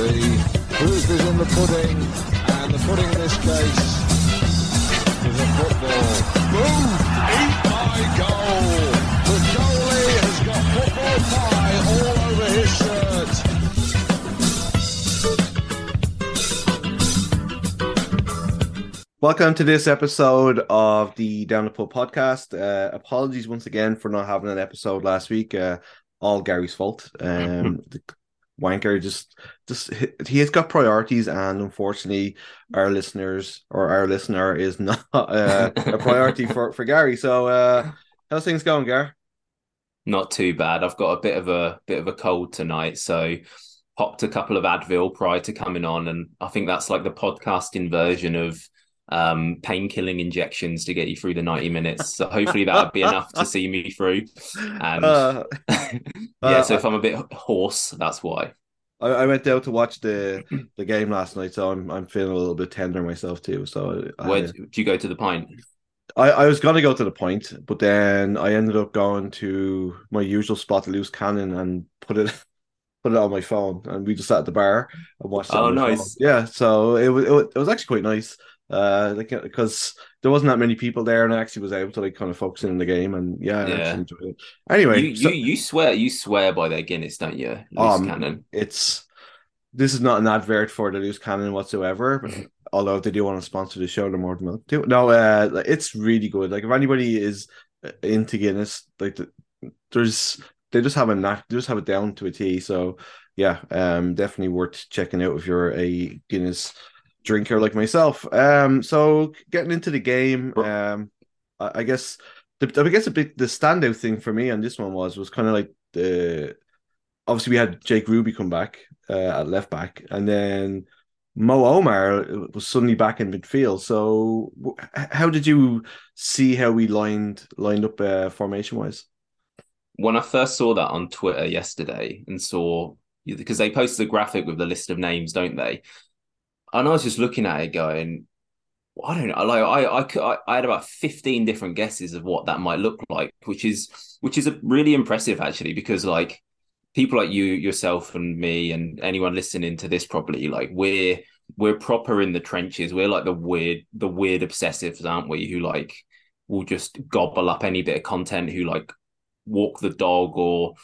The proof is in the pudding, and the pudding in this case is a football. Boom! Eat my goal! The goalie has got football pie all over his shirt. Welcome to this episode of the Down the Pub podcast. Uh, apologies once again for not having an episode last week. Uh, all Gary's fault. Um, the wanker just just he has got priorities, and unfortunately, our listeners or our listener is not uh, a priority for for Gary. So, uh, how's things going, Gar? Not too bad. I've got a bit of a bit of a cold tonight, so popped a couple of Advil prior to coming on, and I think that's like the podcasting version of um pain killing injections to get you through the 90 minutes so hopefully that would be enough to see me through and Uh, yeah uh, so if i'm a bit hoarse that's why I, I went out to watch the the game last night, so I'm I'm feeling a little bit tender myself too. So I, where do you go to the pint I, I was gonna go to the point, but then I ended up going to my usual spot, the loose cannon, and put it put it on my phone, and we just sat at the bar and watched. It Oh, nice. phone. Yeah, so it was, it was actually quite nice. Uh, like because there wasn't that many people there, and I actually was able to like kind of focus in on the game, and yeah, I Yeah. actually enjoyed it. Anyway, you, so you you swear you swear by their guinness don't you loose Um, cannon it's this is not an advert for the loose cannon whatsoever. But although they do want to sponsor the show, they're more than welcome to. No, uh, it's really good. Like if anybody is uh, into Guinness, like the, there's they just have a knack, they just have it down to a T. So yeah, um, definitely worth checking out if you're a Guinness drinker like myself. Um, so getting into the game, um, I, I guess the I guess a bit the standout thing for me on this one was was kind of like the obviously we had Jake Ruby come back uh, at left back, and then Mo Omar was suddenly back in midfield. So, how did you see how we lined lined up uh, formation wise? when I first saw that on Twitter yesterday and saw because they posted a graphic with the list of names, don't they? And I was just looking at it, going, I don't know, like I I could, I, had about fifteen different guesses of what that might look like, which is which is a really impressive actually, because like people like you, yourself, and me, and anyone listening to this probably, like we're we're proper in the trenches. We're like the weird the weird obsessives, aren't we? Who like will just gobble up any bit of content. Who like walk the dog or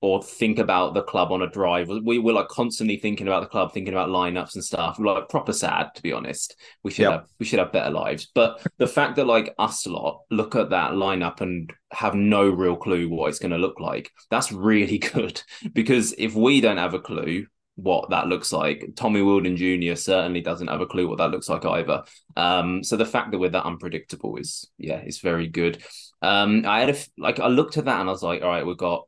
or think about the club on a drive. We were like constantly thinking about the club, thinking about lineups and stuff. We're like proper sad, to be honest. We should Yep. have we should have better lives. But the fact that like us a lot look at that lineup and have no real clue what it's going to look like, that's really good. Because if we don't have a clue what that looks like, Tommy Wheeldon Jr. certainly doesn't have a clue what that looks like either. Um, so the fact that we're that unpredictable is yeah, is very good. Um, I had a like I looked at that and I was like, all right, we've got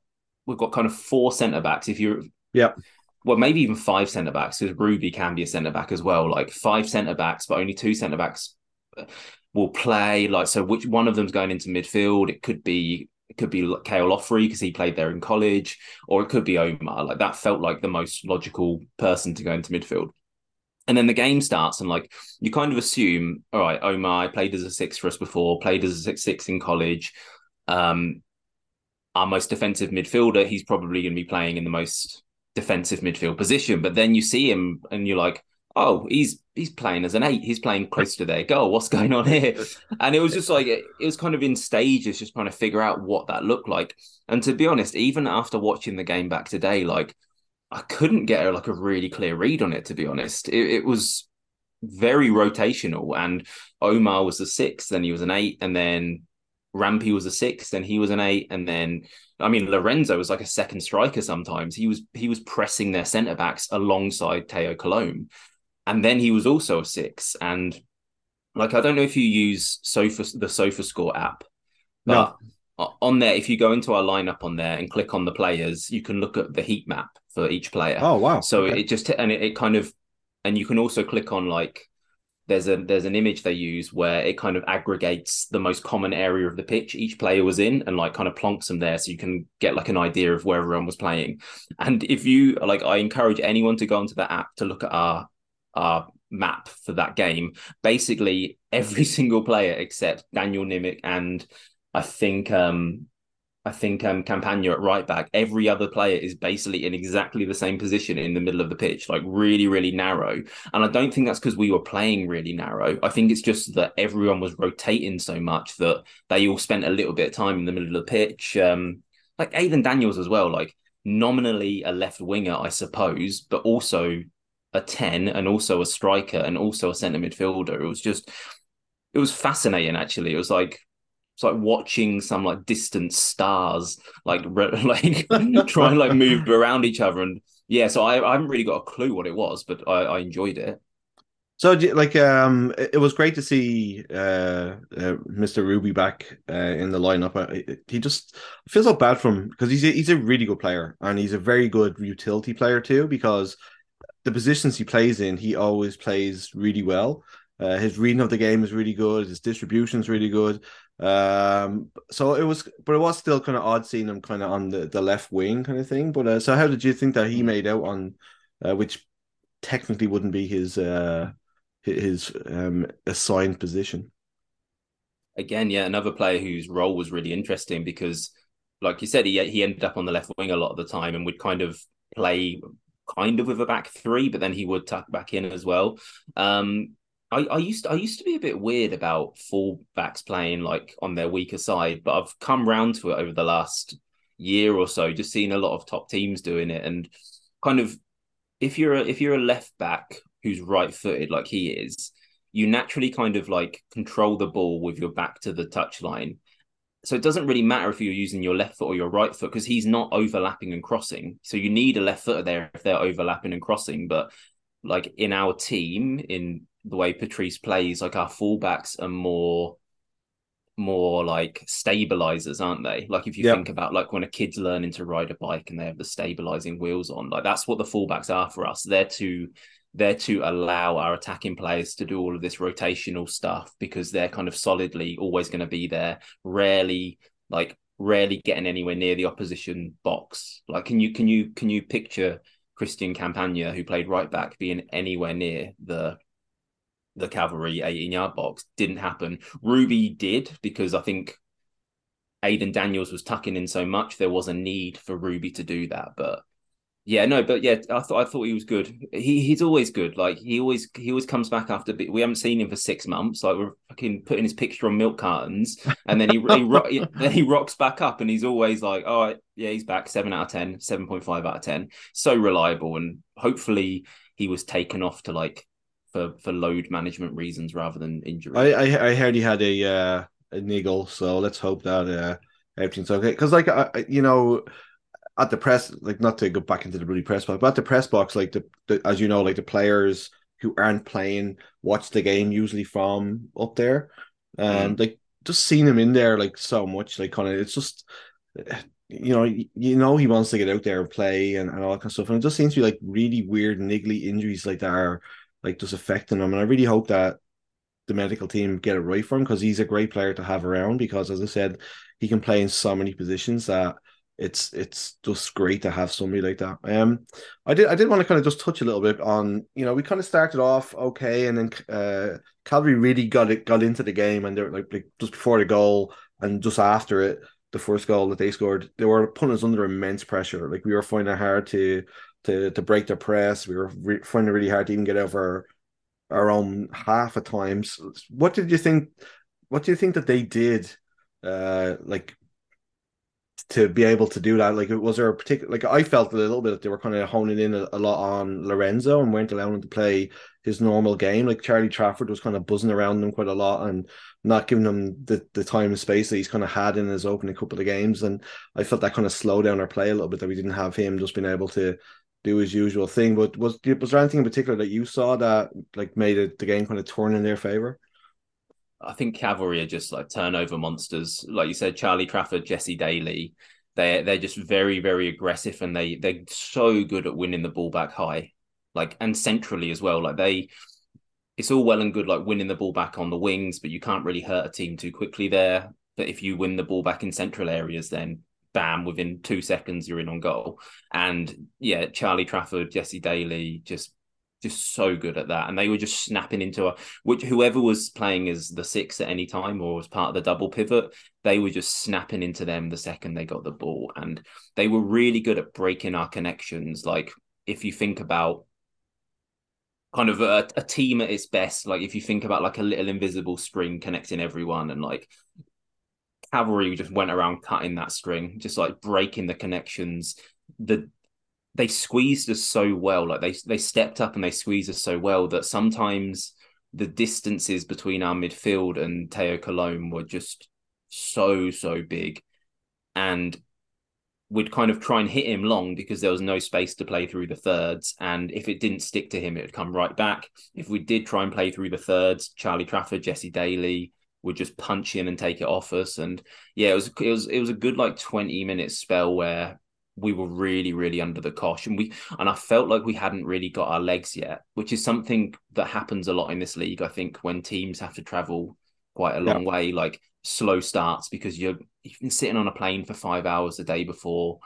we've got kind of four centre backs. If you're Yep. well, maybe even five centre backs because Ruby can be a centre back as well. Like five centre backs, but only two centre backs will play. Like so, which one of them's going into midfield? It could be it could be Cale Loughrey because he played there in college, or it could be Omar. Like that felt like the most logical person to go into midfield. And then the game starts, and like you kind of assume, all right, Omar played as a six for us before, played as a six six in college. Um, our most defensive midfielder, he's probably going to be playing in the most defensive midfield position. But then you see him, and you're like, oh, he's he's playing as an eight. He's playing close to their goal. What's going on here? And it was just like it, it was kind of in stages, just trying to figure out what that looked like. And to be honest, even after watching the game back today, like I couldn't get like a really clear read on it. To be honest, it, it was very rotational. And Omar was a six, then he was an eight, and then Rampy was a six, then he was an eight, and then I mean Lorenzo was like a second striker. Sometimes he was he was pressing their centre backs alongside Teo Cologne, and then he was also a six. And like I don't know if you use Sofa the Sofa Score app, but o- on there, if you go into our lineup on there and click on the players, you can look at the heat map for each player. Oh wow! So Okay. it just and it, it kind of and you can also click on like there's a there's an image they use where it kind of aggregates the most common area of the pitch each player was in and like kind of plonks them there so you can get like an idea of where everyone was playing. And if you like, I encourage anyone to go onto the app to look at our our map for that game. Basically, every single player except Daniel Nimick and I think um I think um Campagna at right back, every other player is basically in exactly the same position in the middle of the pitch, like really, really narrow. And I don't think that's because we were playing really narrow. I think it's just that everyone was rotating so much that they all spent a little bit of time in the middle of the pitch. Um, like Aidan Daniels as well, like nominally a left winger, I suppose, but also a 10 and also a striker and also a centre midfielder. It was just it was fascinating actually. It was like it's like watching some like distant stars like like try and like move around each other and yeah so I, I haven't really got a clue what it was but I, I enjoyed it so like um it was great to see uh, uh Mr. Ruby back uh, in the lineup he just feels so bad for him because he's a, he's a really good player and he's a very good utility player too because the positions he plays in he always plays really well uh, his reading of the game is really good. His distribution is really good. Um, so it was, but it was still kind of odd seeing him kind of on the, the left wing kind of thing. But uh, so how did you think that he made out on, uh, which technically wouldn't be his uh his um assigned position? Again, yeah, another player whose role was really interesting because, like you said, he he ended up on the left wing a lot of the time and would kind of play kind of with a back three, but then he would tuck back in as well. Um, I, I used to, I used to be a bit weird about fullbacks playing like on their weaker side, but I've come round to it over the last year or so, just seeing a lot of top teams doing it, and kind of if you're a, if you're a left back who's right footed like he is, you naturally kind of like control the ball with your back to the touchline. So it doesn't really matter if you're using your left foot or your right foot because he's not overlapping and crossing. So you need a left footer there if they're overlapping and crossing. But like in our team in the way Patrice plays, like our fullbacks are more more like stabilizers, aren't they? Like if you yep. think about like when a kid's learning to ride a bike and they have the stabilizing wheels on, like that's what the fullbacks are for us. They're to they're to allow our attacking players to do all of this rotational stuff because they're kind of solidly always going to be there, rarely like rarely getting anywhere near the opposition box. Like can you can you can you picture Christian Campagna, who played right back, being anywhere near the the cavalry 18 yard box didn't happen. Ruby did because I think Aidan Daniels was tucking in so much there was a need for Ruby to do that. But yeah, no, but yeah, I thought I thought he was good. He he's always good. Like he always he always comes back after. We haven't seen him for six months. Like we're fucking putting his picture on milk cartons, and then he he, then he rocks back up, and he's always like, "Oh yeah, he's back. Seven out of 10, 7.5 out of ten. So reliable, and hopefully he was taken off to like for for load management reasons rather than injury. I I, I heard he had a uh, a niggle, so let's hope that uh, everything's okay. Because like I, you know, at the press, like not to go back into the bloody press box, but at the press box, like the, the as you know, like the players who aren't playing watch the game usually from up there, and mm. like just seeing him in there like so much, like kind of it's just you know, you know he wants to get out there and play and, and all that kind of stuff. And it just seems to be like really weird niggly injuries like that are like just affecting him. And I really hope that the medical team get it right for him because he's a great player to have around because as I said, he can play in so many positions that it's it's just great to have somebody like that. Um I did I did want to kind of just touch a little bit on, you know, we kind of started off okay and then uh Calgary really got it got into the game and they're like, like just before the goal and just after it, the first goal that they scored, they were putting us under immense pressure. Like we were finding it hard to to to break the press. We were re- finding it really hard to even get over our own half at times. What did you think? What do you think that they did? Uh, like to be able to do that. Like, was there a particular? Like, I felt a little bit that they were kind of honing in a, a, lot on Lorenzo and weren't allowing him to play his normal game. Like Charlie Trafford was kind of buzzing around them quite a lot and not giving him the, the time and space that he's kind of had in his opening couple of games. And I felt that kind of slowed down our play a little bit that we didn't have him just being able to do his usual thing. But was was there anything in particular that you saw that like made it the game kind of turn in their favor? I think Cavalry are just like turnover monsters. Like you said, Charlie Trafford, Jesse Daly. They they're just very very aggressive and they they're so good at winning the ball back high, like and centrally as well. Like they it's all well and good like winning the ball back on the wings, but you can't really hurt a team too quickly there. But if you win the ball back in central areas, then bam, within two seconds you're in on goal. And yeah, Charlie Trafford, Jesse Daly, just just so good at that. And they were just snapping into a which whoever was playing as the six at any time or was part of the double pivot, they were just snapping into them the second they got the ball. And they were really good at breaking our connections. Like if you think about kind of a, a team at its best, like if you think about like a little invisible string connecting everyone and like cavalry just went around cutting that string, just like breaking the connections. The they squeezed us so well, like they they stepped up and they squeezed us so well that sometimes the distances between our midfield and Teo Cologne were just so so big, and we'd kind of try and hit him long because there was no space to play through the thirds. And if it didn't stick to him, it would come right back. If we did try and play through the thirds, Charlie Trafford, Jesse Daly would just punch in and take it off us. And yeah, it was it was it was a good like 20 minute spell where we were really, really under the cosh. And we and I felt like we hadn't really got our legs yet, which is something that happens a lot in this league. I think when teams have to travel quite a long yeah. way, like slow starts because you're you've been sitting on a plane for five hours a day before.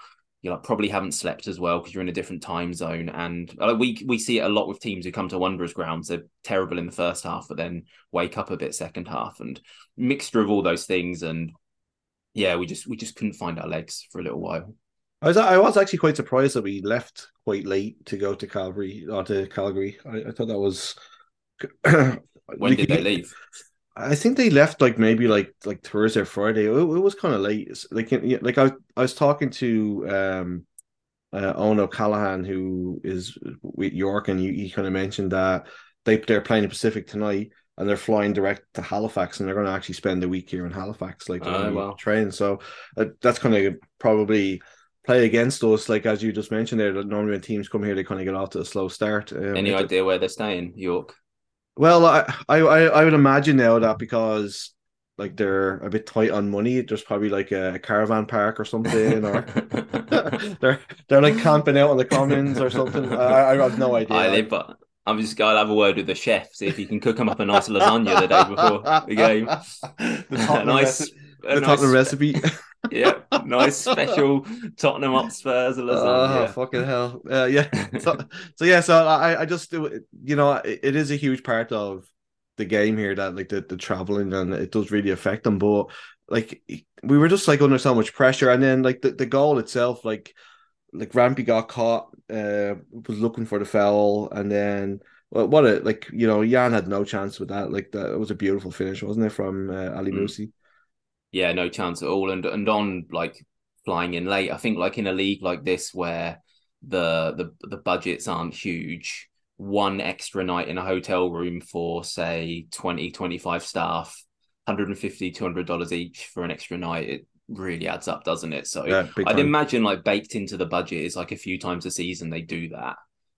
You like probably haven't slept as well because you're in a different time zone, and uh, we we see it a lot with teams who come to Wanderers grounds. They're terrible in the first half, but then wake up a bit second half, and mixture of all those things. And yeah, we just we just couldn't find our legs for a little while. I was I was actually quite surprised that we left quite late to go to Calgary or to Calgary. I, I thought that was. when did they leave? I think they left like maybe like like Thursday or Friday. It, it was kind of late. Like like I I was talking to um uh, Owen O'Callaghan who is with York, and he, he kind of mentioned that they they're playing the Pacific tonight, and they're flying direct to Halifax, and they're going to actually spend the week here in Halifax, like uh, well. train. So uh, that's kind of probably play against us, like as you just mentioned there. Normally when teams come here, they kind of get off to a slow start. Um, Any idea where they're staying, York? Well, I, I I would imagine now that because like they're a bit tight on money, there's probably like a caravan park or something, or they're they're like camping out on the commons or something. I, I have no idea. I live, but I'm just to have a word with the chef, see if he can cook him up a nice lasagna the day before the game. the nice, the nice recipe yeah, nice special Tottenham Hotspurs lasagna. Oh, fucking hell! Uh, yeah. So, so yeah. So I, I just, you know, it, it is a huge part of the game here that like the, the traveling and it does really affect them. But like we were just like under so much pressure, and then like the, the goal itself, like like Rampy got caught, uh, was looking for the foul, and then well, what a like you know Yann had no chance with that. Like that it was a beautiful finish, wasn't it, from uh, Ali mm. Musse? Yeah, no chance at all. And and on like flying in late, I think like in a league like this where the the the budgets aren't huge, one extra night in a hotel room for say 20, 25 staff, 150 200 dollars each for an extra night, it really adds up, doesn't it? So yeah, I'd imagine like baked into the budget is like a few times a season they do that.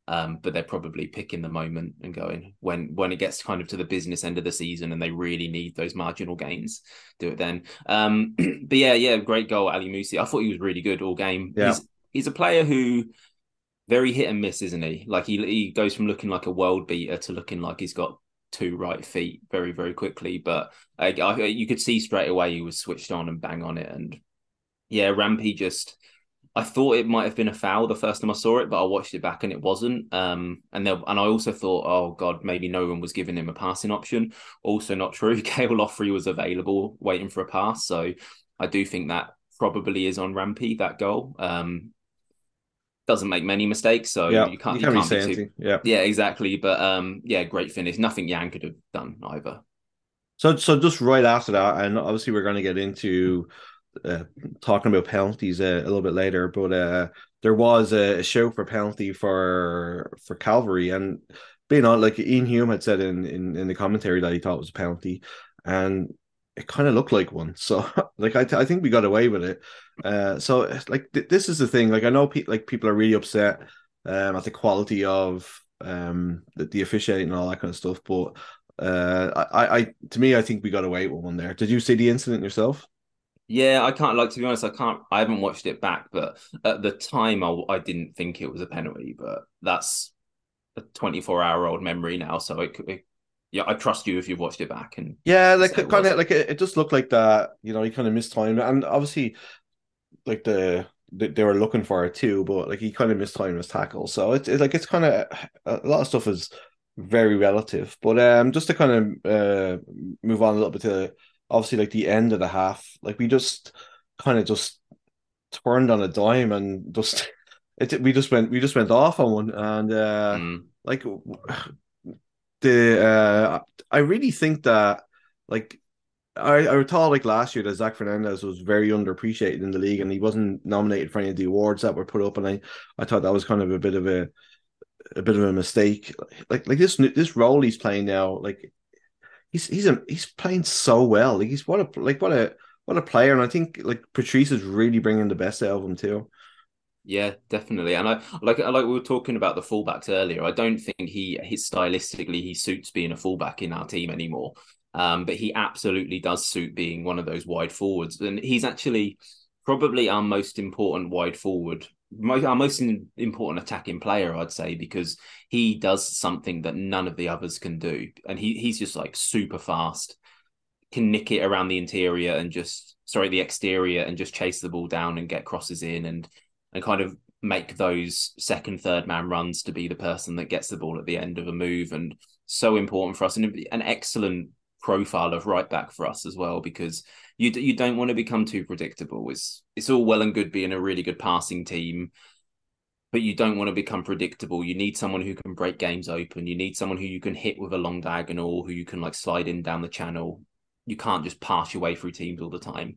Um, but they're probably picking the moment and going when when it gets kind of to the business end of the season and they really need those marginal gains, do it then. Um, but yeah, yeah, great goal, Ali Musse. I thought he was really good all game. Yeah. He's he's a player who very hit and miss, isn't he? Like he he goes from looking like a world beater to looking like he's got two right feet very very quickly. But I, I, you could see straight away he was switched on and bang on it. And yeah, Rampy just I thought it might have been a foul the first time I saw it, but I watched it back and it wasn't. Um, and there, and I also thought, oh god, maybe no one was giving him a passing option. Also, not true. Cale Loughrey was available, waiting for a pass. So I do think that probably is on Rampy that goal. Um, doesn't make many mistakes, so yeah, you can't. You, can't, you can't be too, yeah, yeah, exactly. But um, yeah, great finish. Nothing Yann could have done either. So, so just right after that, and obviously we're going to get into uh, talking about penalties uh, a little bit later, but uh, there was a show for penalty for for Cavalry, and being on like Iain Hume had said in, in in the commentary that he thought it was a penalty, and it kind of looked like one. So like I, th- I think we got away with it. Uh, so like th- this is the thing. Like I know pe- like people are really upset um, at the quality of um the, the officiating and all that kind of stuff, but uh, I, I to me I think we got away with one there. Did you see the incident yourself? Yeah, I can't like to be honest. I can't. I haven't watched it back, but at the time, I, I didn't think it was a penalty. But that's a 24 hour old memory now, so it, it yeah, I trust you if you've watched it back. And Yeah, like it kind was. of like it, it just looked like that. You know, he kind of missed time, and obviously, like the they, they were looking for it too, but like he kind of missed time his tackle. So it's it, like it's kind of a lot of stuff is very relative. But um, just to kind of uh move on a little bit to obviously like the end of the half, like we just kind of just turned on a dime and just it we just went we just went off on one. And uh Mm, like the uh I really think that like I, I recall like last year that Zach Fernandez was very underappreciated in the league and he wasn't nominated for any of the awards that were put up. And I, I thought that was kind of a bit of a a bit of a mistake. Like like this this role he's playing now like he's he's a, he's playing so well he's what a like what a what a player and I think like Patrice is really bringing the best out of him too yeah, definitely. And I like like we were talking about the fullbacks earlier. I don't think he his stylistically he suits being a fullback in our team anymore. Um, but he absolutely does suit being one of those wide forwards, and he's actually probably our most important wide forward, our most important attacking player, I'd say, because he does something that none of the others can do, and he he's just like super fast, can nick it around the interior and just sorry the exterior and just chase the ball down and get crosses in and and kind of make those second third man runs to be the person that gets the ball at the end of a move and so important for us and an excellent profile of right back for us as well because you you don't want to become too predictable it's it's all well and good being a really good passing team but you don't want to become predictable you need someone who can break games open you need someone who you can hit with a long diagonal who you can like slide in down the channel you can't just pass your way through teams all the time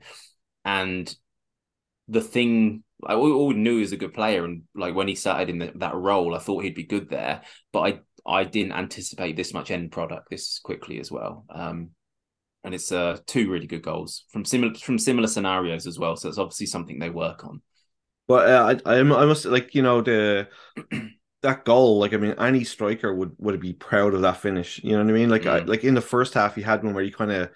and the thing I all knew he was a good player, and like when he started in the, that role, I thought he'd be good there. But I I didn't anticipate this much end product this quickly as well. Um, and it's uh two really good goals from similar from similar scenarios as well. So it's obviously something they work on. But uh, I, I, I must like you know the that goal. Like I mean, any striker would would be proud of that finish. You know what I mean? Like I, Mm. like in the first half, he had one where he kind of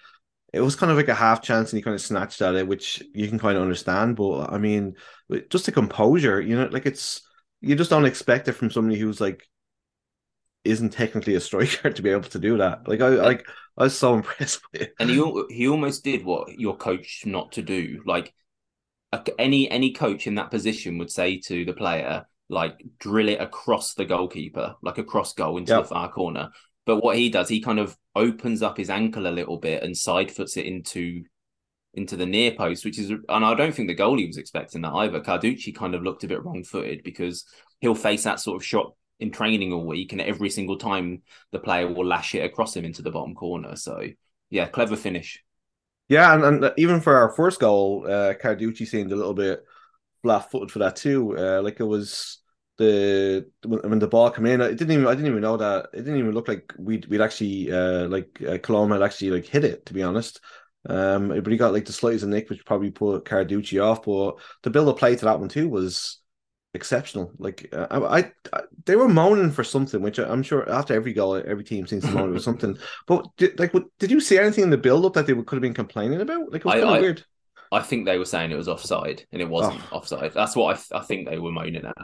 it was kind of like a half chance, and he kind of snatched at it, which you can kind of understand. But I mean, just the composure, you know, like it's you just don't expect it from somebody who's like isn't technically a striker to be able to do that. Like I like I was so impressed with it. And he he almost did what your coach not to do. Like any any coach in that position would say to the player, like drill it across the goalkeeper, like a cross goal into Yep. the far corner. But what he does, he kind of opens up his ankle a little bit and side foots it into into the near post, which is and I don't think the goalie was expecting that either. Carducci kind of looked a bit wrong footed because he'll face that sort of shot in training all week, and every single time the player will lash it across him into the bottom corner. So yeah, clever finish. Yeah, and, and even for our first goal, uh, Carducci seemed a little bit flat-footed for that too. Uh, like it was the when, when the ball came in, it didn't even I didn't even know that it didn't even look like we'd we'd actually uh like uh, Cologne had actually like hit it to be honest. Um, but he got like the slightest nick, which probably put Carducci off. But the build of play to that one too was exceptional. Like uh, I, I, they were moaning for something, which I'm sure after every goal, every team seems to moan about something. But did, like, what, did you see anything in the build up that they could have been complaining about? Like it was I- kind of weird. I think they were saying it was offside, and it wasn't Oh. offside. That's what I, I think they were moaning at.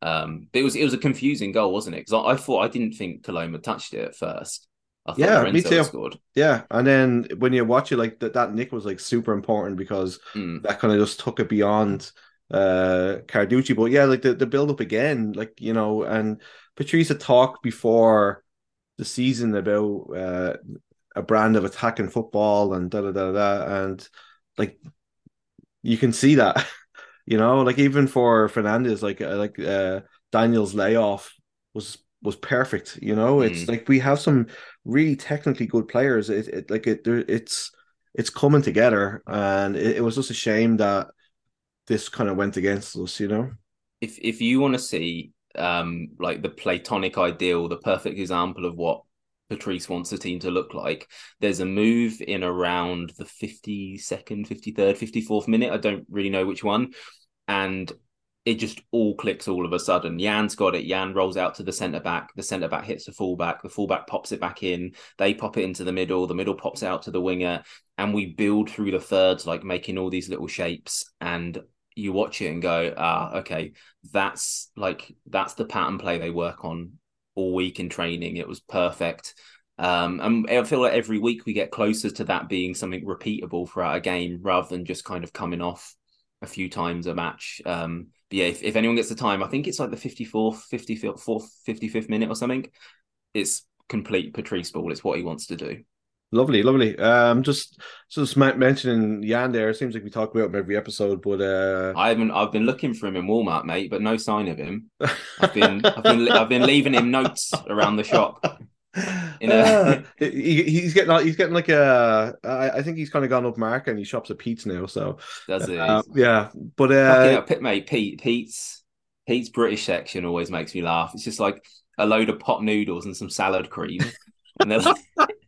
Um, it was it was a confusing goal, wasn't it? Because I, I thought I didn't think Coloma touched it at first. I Yeah, Lorenzo me too. Scored. Yeah, and then when you watch it, like that, that nick was like super important because Mm. that kind of just took it beyond uh Carducci. But yeah, like the, the build up again, like you know, and Patrice had talked before the season about uh a brand of attacking football and da da da da, and like you can see that, you know, like even for Fernandez, like uh, like uh Daniel's layoff was was perfect. You know, it's Mm. like we have some really technically good players. It, it like it there it's it's coming together, and it, it was just a shame that this kind of went against us. You know. If if you want to see um like the platonic ideal, the perfect example of what Patrice wants the team to look like, there's a move in around the 52nd, 53rd, 54th minute. I don't really know which one. And it just all clicks all of a sudden. Yann's got it. Yann rolls out to the centre back. The centre back hits the fullback. The fullback pops it back in. They pop it into the middle. The middle pops out to the winger. And we build through the thirds, like making all these little shapes. And you watch it and go, ah, okay, that's like, that's the pattern play they work on all week in training. It was perfect. Um, and I feel like every week we get closer to that being something repeatable throughout a game rather than just kind of coming off a few times a match. Um, but yeah, if, if anyone gets the time, I think it's like the 54th, 54th, 55th minute or something. It's complete Patrice ball. It's what he wants to do. Lovely, lovely. Um, just just mentioning Yann there. It seems like we talk about him every episode, but uh, I haven't. I've been looking for him in Walmart, mate, but no sign of him. I've been, I've been, I've been leaving him notes around the shop. You know, uh, he, he's getting he's getting like a. I, I think he's kind of gone up market and he shops at Pete's now. So does he? Uh, yeah, but uh, yeah, mate, Pete, Pete's Pete's British section always makes me laugh. It's just like a load of pot noodles and some salad cream, and they're like.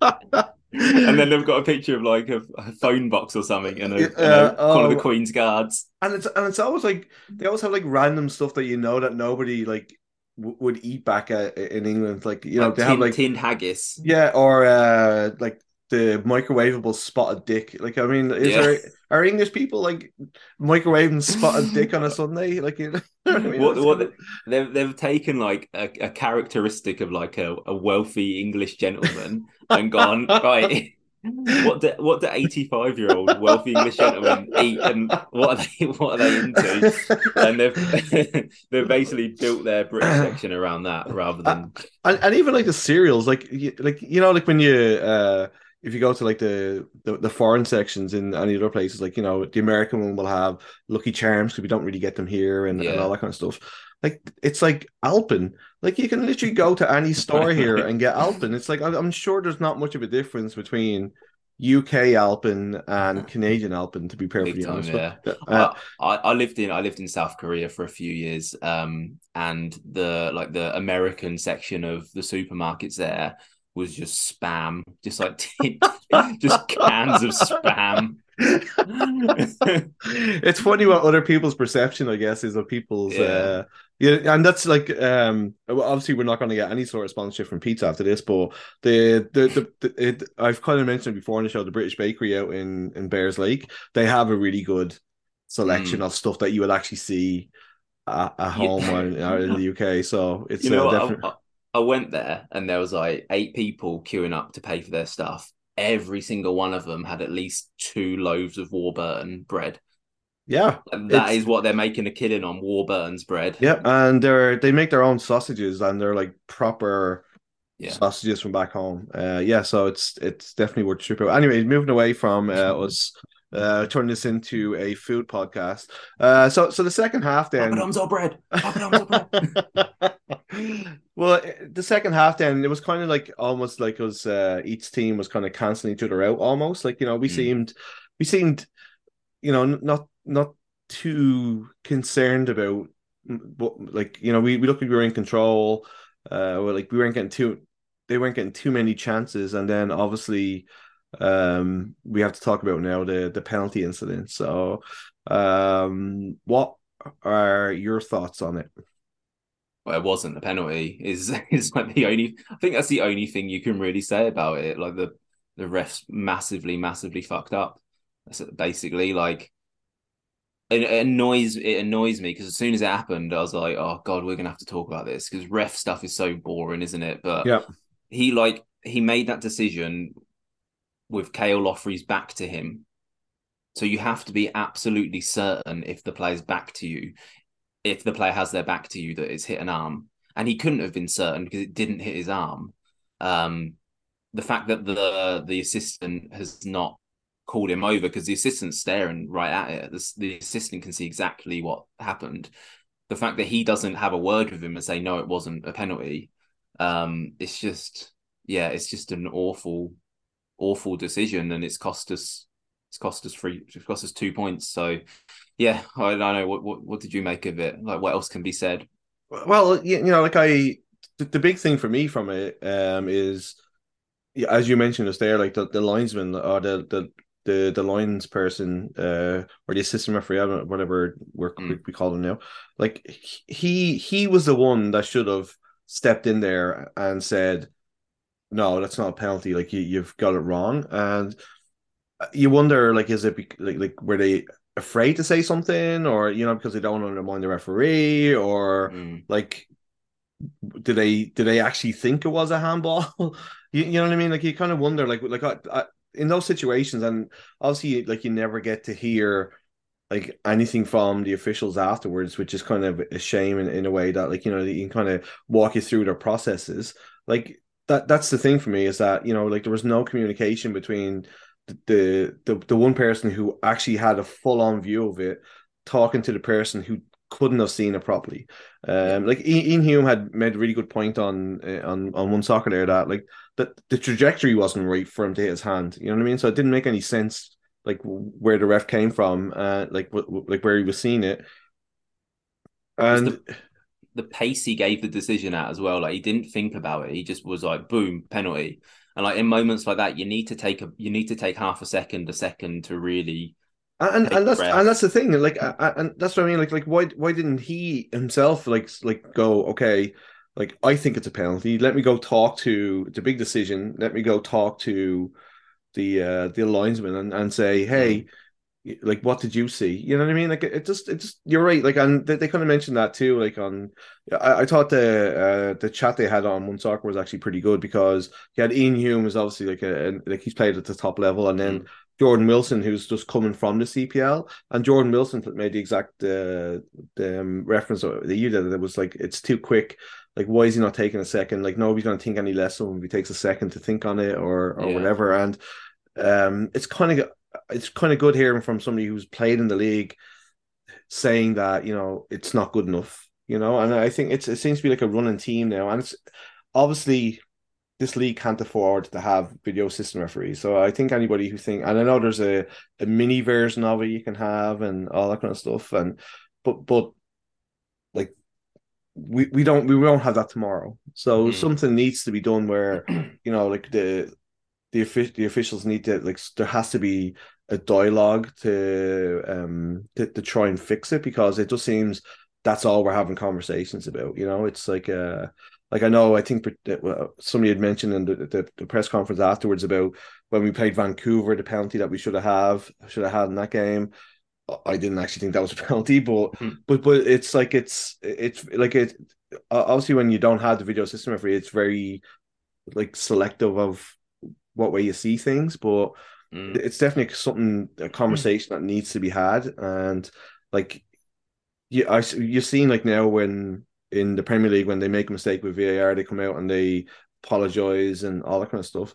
and then they've got a picture of like a, a phone box or something and, a, and a, one of the Queen's guards. And it's and it's always like they always have like random stuff that you know that nobody like w- would eat back at, in England. Like you know like they tin, have like tinned haggis. Yeah, or uh like the microwavable spotted dick. Like I mean, is yeah. there are English people like microwaving spotted dick on a Sunday? Like you know, I mean? what, what they've they've taken like a, a characteristic of like a, a wealthy English gentleman and gone right. What do what do eighty five year old wealthy English gentlemen eat and what are they what are they into? And they've they've basically built their British section around that rather than and, and even like the cereals, like like you know, like when you uh if you go to like the, the, the foreign sections in any other places, like you know, the American one will have Lucky Charms because we don't really get them here and, yeah. and all that kind of stuff. Like it's like Alpen. Like you can literally go to any store here and get Alpen. It's like I'm sure there's not much of a difference between UK Alpen and Canadian Alpen, to be perfectly time, honest. Yeah. Uh, I, I lived in I lived in South Korea for a few years, um, and the like the American section of the supermarkets there was just spam, just like just cans of spam. it's funny what other people's perception, I guess, is of people's. Yeah. Uh, yeah, and that's like um obviously we're not going to get any sort of sponsorship from pizza after this, but the the the, the it, I've kind of mentioned before on the show the British Bakery out in in Bayers Lake they have a really good selection mm. of stuff that you will actually see at, at home yeah. or, in the UK. So it's you know uh, definitely. I went there and there was like eight people queuing up to pay for their stuff. Every single one of them had at least two loaves of Warburton bread. Yeah, and that is what they're making a killing on Warburton's bread. Yeah, and they're they make their own sausages and they're like proper yeah. sausages from back home. Uh, yeah, so it's it's definitely worth trip out. Anyway, moving away from uh, us uh, turn this into a food podcast. Uh, so, so the second half then. Papadums or bread. Papadums bread. well, the second half then it was kind of like almost like it was uh, each team was kind of canceling each other out. Almost like you know we mm. seemed we seemed you know not not too concerned about but like you know we, we looked like we were in control. Uh, well, like we weren't getting too they weren't getting too many chances, and then obviously um, we have to talk about now the the penalty incident. So, um, what are your thoughts on it? Well, it wasn't a penalty. Is is like the only. I think that's the only thing you can really say about it. Like the the refs massively, massively fucked up. That's basically like it, it annoys it annoys me because as soon as it happened, I was like, oh god, we're gonna have to talk about this because ref stuff is so boring, isn't it? But yeah, he like he made that decision with Cale Loughrey's back to him. So you have to be absolutely certain if the player's back to you, if the player has their back to you, that it's hit an arm. And he couldn't have been certain because it didn't hit his arm. Um, the fact that the the assistant has not called him over because the assistant's staring right at it. The, the assistant can see exactly what happened. The fact that he doesn't have a word with him and say no, it wasn't a penalty. Um, it's just yeah, it's just an awful awful decision, and it's cost us it's cost us three it's cost us two points. So yeah, I don't know what what what did you make of it? Like what else can be said? Well, you know, like I the, the big thing for me from it um is yeah, as you mentioned, is there like the, the linesman or the the the the lines person uh or the assistant referee whatever we're, mm. we call him now like he he was the one that should have stepped in there and said no, that's not a penalty. Like you, you've got it wrong, and Uh, you wonder, like, is it like, like were they afraid to say something, or you know, because they don't want to undermine the referee, or mm. like did they do they actually think it was a handball? you, you know what I mean? Like you kind of wonder, like like I, I, in those situations, and obviously, like you never get to hear like anything from the officials afterwards, which is kind of a shame in, in a way that like you know you can kind of walk you through their processes. Like that that's the thing for me is that you know like there was no communication between the the the one person who actually had a full on view of it talking to the person who couldn't have seen it properly. Um, like Iain Hume had made a really good point on uh, on on one soccer there that like that the trajectory wasn't right for him to hit his hand. You know what I mean? So it didn't make any sense like where the ref came from, uh, like w- like where he was seeing it. And the, the pace he gave the decision at as well, like he didn't think about it. He just was like, boom, penalty. And like in moments like that, you need to take a you need to take half a second, a second to really and and that's and that's the thing like I, and that's what i mean like like why why didn't he himself like like go okay like i think it's a penalty let me go talk to the big decision let me go talk to the uh the linesman and, and say hey like what did you see you know what i mean like it, just it just you're right like and they, they kind of mentioned that too like on i, I thought the uh the chat they had on one soccer was actually pretty good because you had iain hume was obviously like a like he's played at the top level and then mm. Jordan Wilson, who's just coming from the CPL, and Jordan Wilson made the exact uh, the um, reference that you did. It was like it's too quick. Like, why is he not taking a second? Like, nobody's going to think any less of him if he takes a second to think on it or or yeah. whatever. And um, it's kind of it's kind of good hearing from somebody who's played in the league saying that you know it's not good enough. You know, and I think it's it seems to be like a running team now, and it's obviously this league can't afford to have video system referees. So I think anybody who think, and I know there's a, a mini version of it you can have and all that kind of stuff, and but but like we, we don't we won't have that tomorrow. So mm. something needs to be done where you know like the the the officials need to like there has to be a dialogue to um to, to try and fix it because it just seems that's all we're having conversations about. You know, it's like uh like I know, I think somebody had mentioned in the, the, the, press conference afterwards about when we played Vancouver, the penalty that we should have should have had in that game. I didn't actually think that was a penalty, but mm-hmm. but but it's like it's it's like it. Obviously, when you don't have the video system referee, it's very like selective of what way you see things. But mm. it's definitely something a conversation mm. that needs to be had, and like you, I you've seen like now when in the Premier League when they make a mistake with VAR, they come out and they apologize and all that kind of stuff.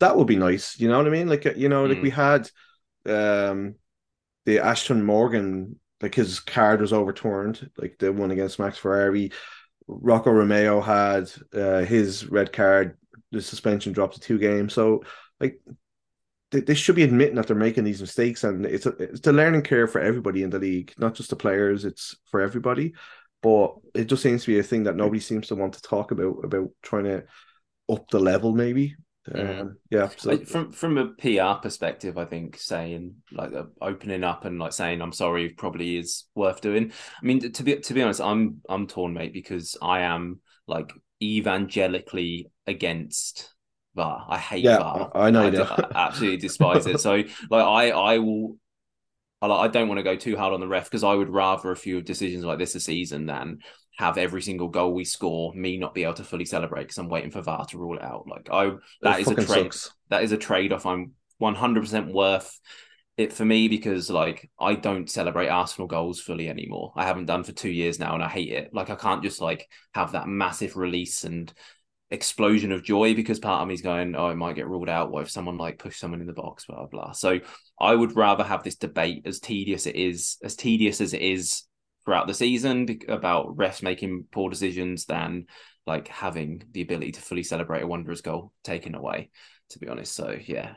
That would be nice, you know what I mean? Like you know, mm. like we had um the Ashton Morgan, like his card was overturned, like the one against Max Ferrari. Rocco Romeo had uh, his red card, the suspension dropped to two games. So like they, they should be admitting that they're making these mistakes and it's a it's a learning curve for everybody in the league, not just the players, it's for everybody but it just seems to be a thing that nobody seems to want to talk about about trying to up the level maybe mm. um, yeah so from from a pr perspective i think saying like uh, opening up and like saying i'm sorry probably is worth doing i mean to be to be honest i'm i'm torn mate because i am like evangelically against VAR. I hate yeah, VAR. I know. I, I absolutely despise it. So, like, I I will I I don't want to go too hard on the ref because I would rather a few decisions like this a season than have every single goal we score me not be able to fully celebrate because I'm waiting for VAR to rule it out. Like I that is a trade that is a trade off I'm 100% worth it for me because like I don't celebrate Arsenal goals fully anymore. I haven't done for 2 years now and I hate it. Like I can't just like have that massive release and explosion of joy because part of me's going, oh, it might get ruled out. What if someone like push someone in the box, blah, blah, blah. So I would rather have this debate as tedious it is, as tedious as it is throughout the season about refs making poor decisions than like having the ability to fully celebrate a Wanderers goal taken away, to be honest. So yeah.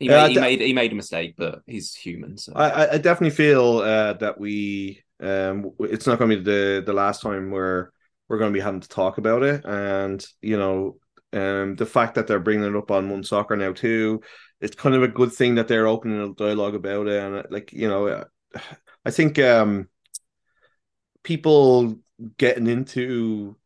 He, yeah, made, he made he made a mistake, but he's human. So I, I definitely feel uh, that we um it's not going to be the the last time where we're going to be having to talk about it. And you know, um, the fact that they're bringing it up on One Soccer now too, it's kind of a good thing that they're opening a dialogue about it. And like you know, I think um, people getting into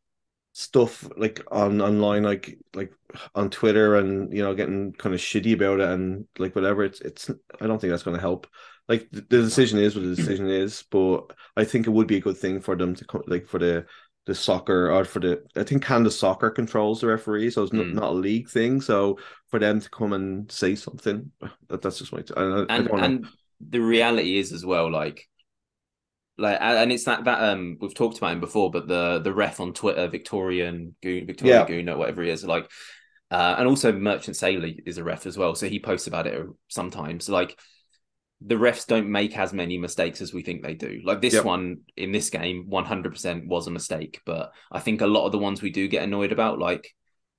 stuff like on online like like on twitter and you know getting kind of shitty about it and like whatever it's it's i don't think that's going to help like the decision is what the decision is but i think it would be a good thing for them to come like for the the soccer or for the I think Canada Soccer controls the referee, so it's not, Mm. not a league thing. So for them to come and say something, that, that's just my. I, I and don't and the reality is as well like like and it's that that um we've talked about him before but the the ref on twitter victorian goon victoria Yeah. goon or whatever he is like uh and also merchant sailor is a ref as well so he posts about it sometimes like the refs don't make as many mistakes as we think they do like this Yep. one in this game 100% was a mistake but i think a lot of the ones we do get annoyed about like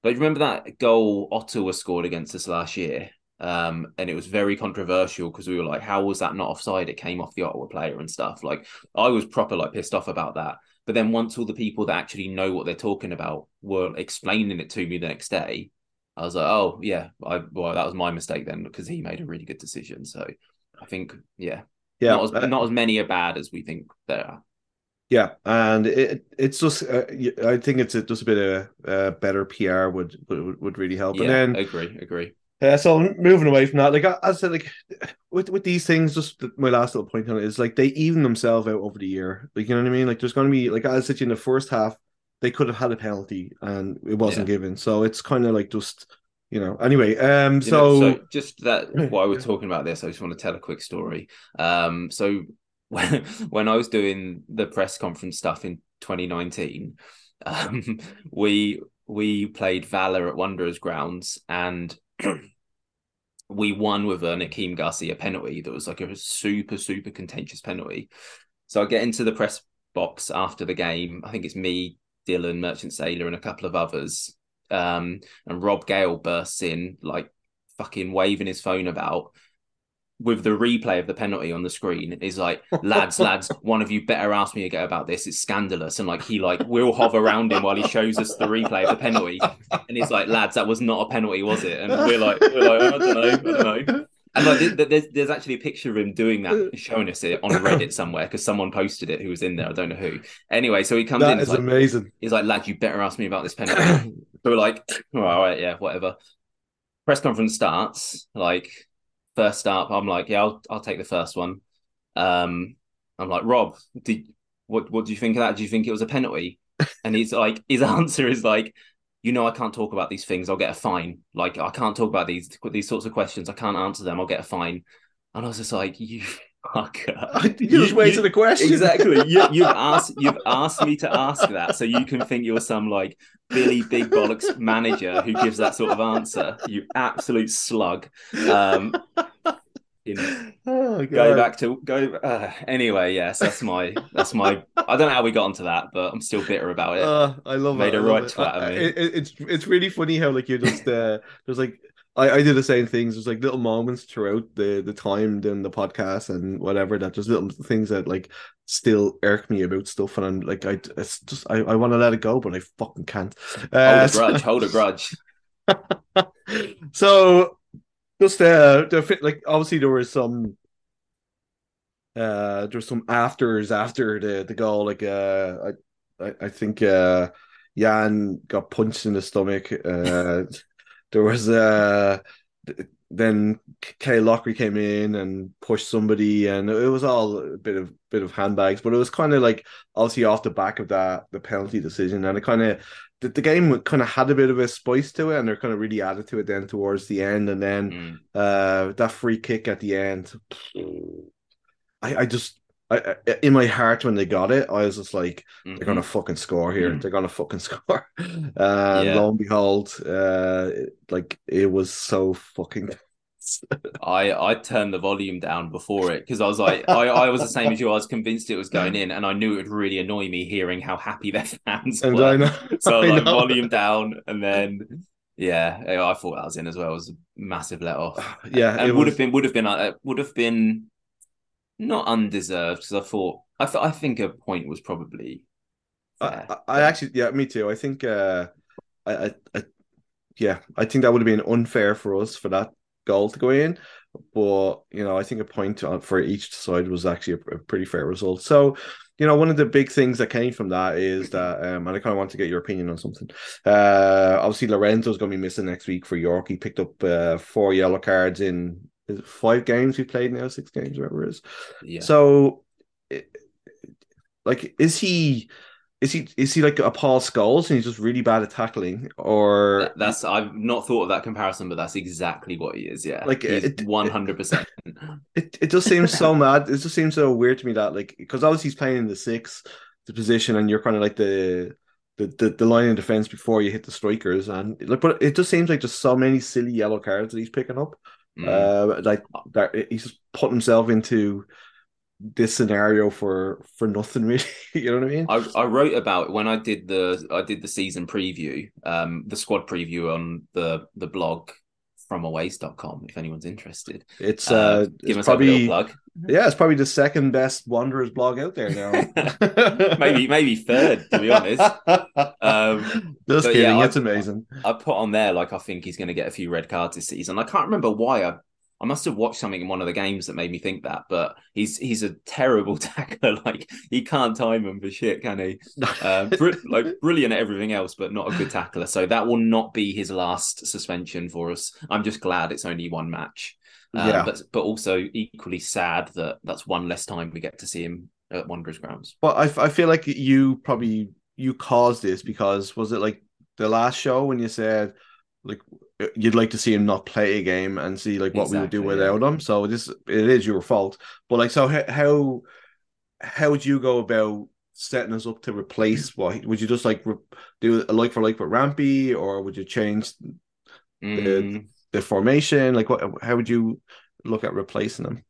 like remember that goal ottawa scored against us last year um, and it was very controversial because we were like, how was that not offside? It came off the Ottawa player and stuff. Like I was proper like pissed off about that. But then once all the people that actually know what they're talking about were explaining it to me the next day, I was like, oh yeah, I well that was my mistake then because he made a really good decision. So I think yeah, yeah, not as uh, not as many are bad as we think there are. yeah, and it it's just uh, I think it's just a bit of uh, better PR would would, would really help. Yeah, and then agree, agree. Uh, so moving away from that, like I, I said, like with with these things, just my last little point on it is like they even themselves out over the year. Like you know what I mean? Like there's going to be like I said in the first half, they could have had a penalty and it wasn't given. So it's kind of like just you know. Anyway, um, You so, know, so just that while we're talking about this, I just want to tell a quick story. Um, so when when I was doing the press conference stuff in 2019, um, we we played Valor at Wanderers grounds and we won with an Akeem Garcia penalty that was like a super super contentious penalty. So I get into the press box after the game. I think it's me, Dylan, Merchant Sailor, and a couple of others. Um, and Rob Gale bursts in like fucking waving his phone about with the replay of the penalty on the screen is like lads lads one of you better ask me again about this it's scandalous and like he like we'll hover around him while he shows us the replay of the penalty and he's like lads that was not a penalty was it and we're like we're like i don't know i don't know and like there's, there's actually a picture of him doing that showing us it on reddit somewhere because someone posted it who was in there i don't know who anyway so he comes in that is like, amazing. He's like, lad, you better ask me about this penalty. so we're like, all right, yeah, whatever. Press conference starts. Like, first up, I'm like, yeah, I'll, I'll take the first one. Um, I'm like, Rob, did what? What do you think of that? Do you think it was a penalty? And he's like, his answer is like, you know, I can't talk about these things. I'll get a fine. Like, I can't talk about these these sorts of questions. I can't answer them. I'll get a fine. And I was just like, you fucker. you just waited the question. Exactly. You, you've asked you've asked me to ask that, so you can think you're some like Billy Big Bollocks manager who gives that sort of answer. You absolute slug. Um, you know, Oh go back to go. Uh, anyway, yes, that's my that's my. I don't know how we got onto that, but I'm still bitter about it. Uh, I love Made it. a I love right it. twat of me. it- it's it's really funny how like you're just uh there's like I, I do the same things. There's like little moments throughout the the time doing the podcast and whatever that there's little things that like still irk me about stuff and I'm like I it's just I, I want to let it go but I fucking can't. hold Uh, a grudge. Hold a grudge. so just uh the fit like obviously there was some uh there's some afters after the the goal like uh I I, I think uh Yann got punched in the stomach uh there was uh th- then Cale Loughrey came in and pushed somebody and it was all a bit of bit of handbags but it was kind of like obviously off the back of that the penalty decision and it kind of the, the game kind of had a bit of a spice to it and they're kind of really added to it then towards the end and then Mm. uh that free kick at the end i i just I, I in my heart when they got it i was just like they're Mhm. gonna fucking score here Mhm. they're gonna fucking score and Yeah. lo and behold uh like it was so fucking I I turned the volume down before it because I was like I, I was the same as you. I was convinced it was going in, and I knew it would really annoy me hearing how happy their fans and were. i know so I I like know. volume down, and then yeah, I thought that was in as well. It was a massive let off. yeah and it would was have been would have been uh, would have been not undeserved because I thought I th- I think a point was probably I, fair. I I actually yeah me too. I think uh I, I i yeah i think that would have been unfair for us for that goal to go in but you know i think a point for each side was actually a, a pretty fair result. So you know one of the big things that came from that is that um and i kind of want to get your opinion on something. Uh obviously lorenzo's going to be missing next week for york. He picked up uh four yellow cards in is it five games we played now six games whatever it is yeah. so, like, is he is he is he like a Paul Scholes and he's just really bad at tackling, or That- That's I've not thought of that comparison, but that's exactly what he is. Yeah, Like, it- one hundred percent. It it just seems so mad. It just seems so weird to me that like because obviously he's playing in the six, the position, and you're kind of like the the the, the line of defense before you hit the strikers, and like but it just seems like just so many silly yellow cards that he's picking up. Mm. Uh, like that he's just putting himself into this scenario for for nothing really. you know what I mean? I, I wrote about when I did the I did the season preview, um, the squad preview on the the blog fromaways.com if anyone's interested. It's Uh, uh, give it's myself a little probably plug. yeah, it's probably the second best Wanderers blog out there now. maybe maybe third to be honest. Um, Just but kidding, yeah, I- it's amazing. I put on there like I think he's going to get a few red cards this season. I can't remember why. I I must have watched something in one of the games that made me think that. But he's he's a terrible tackler. Like he can't time him for shit, can he? Uh, br- like brilliant at everything else, but not a good tackler. So that will not be his last suspension for us. I'm just glad it's only one match. Uh, Yeah. but but also equally sad that that's one less time we get to see him at Wanderers grounds. But I, I feel like you probably you caused this because was it like the last show when you said like you'd like to see him not play a game and see like what we would do Exactly, without him. So this it is your fault. But like so how how how would you go about setting us up to replace what would you just like re- do a like for like with Rampy or would you change Mm. the formation? Like what how would you look at replacing him?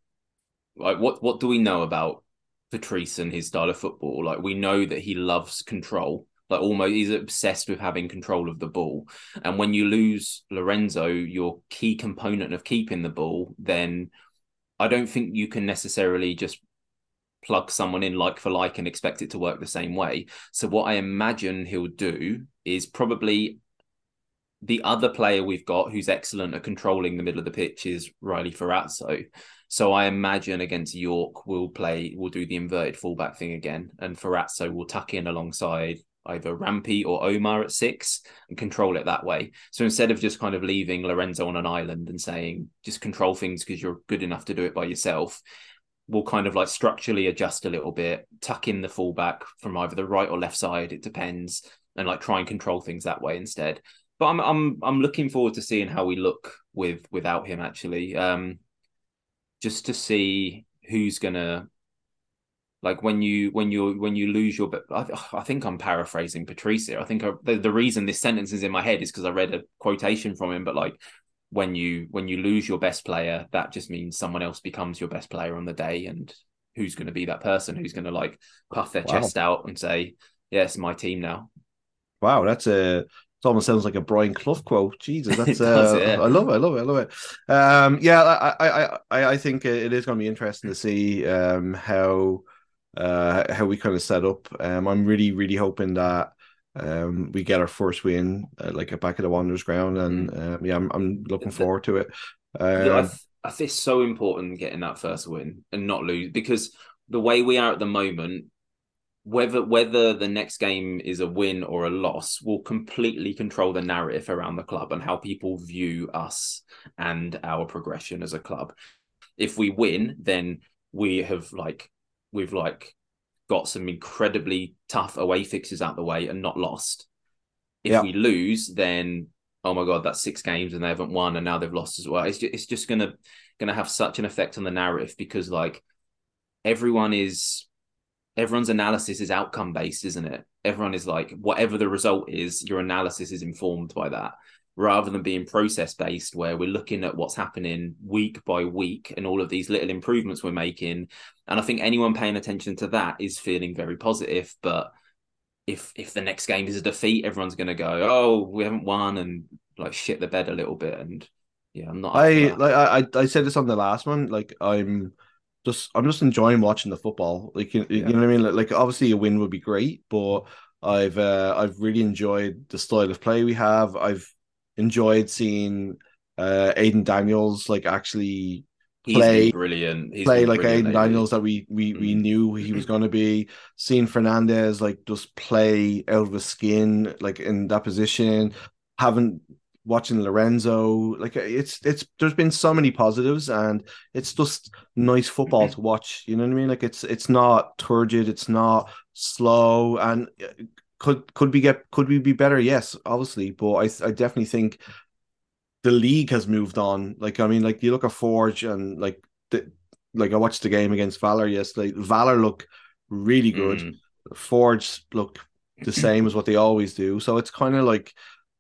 like what what do we know about Patrice and his style of football? Like we know that he loves control. Like almost he's obsessed with having control of the ball. And when you lose Lorenzo, your key component of keeping the ball, then I don't think you can necessarily just plug someone in like for like and expect it to work the same way. So what I imagine he'll do is probably the other player we've got who's excellent at controlling the middle of the pitch is Riley Ferrazzo. So I imagine against York we'll play we'll do the inverted fullback thing again, and Ferrazzo will tuck in alongside either Rampy or Omar at six and control it that way. So instead of just kind of leaving Lorenzo on an island and saying just control things because you're good enough to do it by yourself, we'll kind of like structurally adjust a little bit, tuck in the fullback from either the right or left side, it depends, and like try and control things that way instead. But I'm I'm I'm looking forward to seeing how we look with without him actually. Um just to see who's gonna like when you when you when you lose your I, I think I'm paraphrasing Patrice here. I think I, the, the reason this sentence is in my head is because I read a quotation from him but like when you when you lose your best player that just means someone else becomes your best player on the day and who's going to be that person who's going to like puff their Wow. chest out and say yeah my team now Wow, that's a it almost sounds like a Brian Clough quote. Jesus, that's does, uh, yeah. I love it, I love it, I love it. Um, yeah, I, I, I, I think it is going to be interesting to see um how uh how we kind of set up. Um, I'm really, really hoping that um we get our first win uh, like back at the Wanderers ground, and um, yeah, I'm, I'm looking The- forward to it. Yeah, I, Um, th- I think it's so important getting that first win and not lose because the way we are at the moment, whether whether the next game is a win or a loss, will completely control the narrative around the club and how people view us and our progression as a club. If we win, then we have like we've like got some incredibly tough away fixes out the way and not lost. If Yeah. we lose, then oh my god, that's six games and they haven't won and now they've lost as well. It's just, it's just gonna gonna have such an effect on the narrative because like everyone is everyone's analysis is outcome based, isn't it? Everyone is like whatever the result is, your analysis is informed by that rather than being process based where we're looking at what's happening week by week and all of these little improvements we're making and i think anyone paying attention to that is feeling very positive but if if the next game is a defeat everyone's going to go oh we haven't won and like shit the bed a little bit and yeah i'm not I like I I I said this on the last one. Like I'm just I'm just enjoying watching the football. Like you, you know what I mean. Like, like obviously a win would be great, but I've uh, I've really enjoyed the style of play we have. I've enjoyed seeing uh Aidan Daniels like actually play- brilliant He's play like brilliant Aidan lately. Daniels that we we we Mm. knew he was going to be. Seeing Fernandez like just play out of his skin like in that position, having watching Lorenzo. Like it's it's there's been so many positives, and it's just nice football to watch. You know what I mean? Like it's it's not turgid, it's not slow, and could could we get could we be better? Yes, obviously, but I I definitely think the league has moved on. Like I mean, like you look at Forge and like the like I watched the game against Valor yesterday. Valor look really good. Mm. Forge look the same as what they always do. So it's kind of like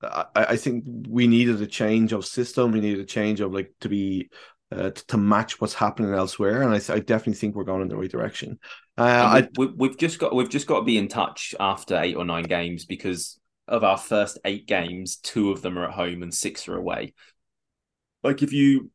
I, I think we needed a change of system. We needed a change of like to be uh, to, to match what's happening elsewhere, and I, I definitely think we're going in the right direction. Uh, we, we, we've just got we've just got to be in touch after eight or nine games because of our first eight games, two of them are at home and six are away. Like if you,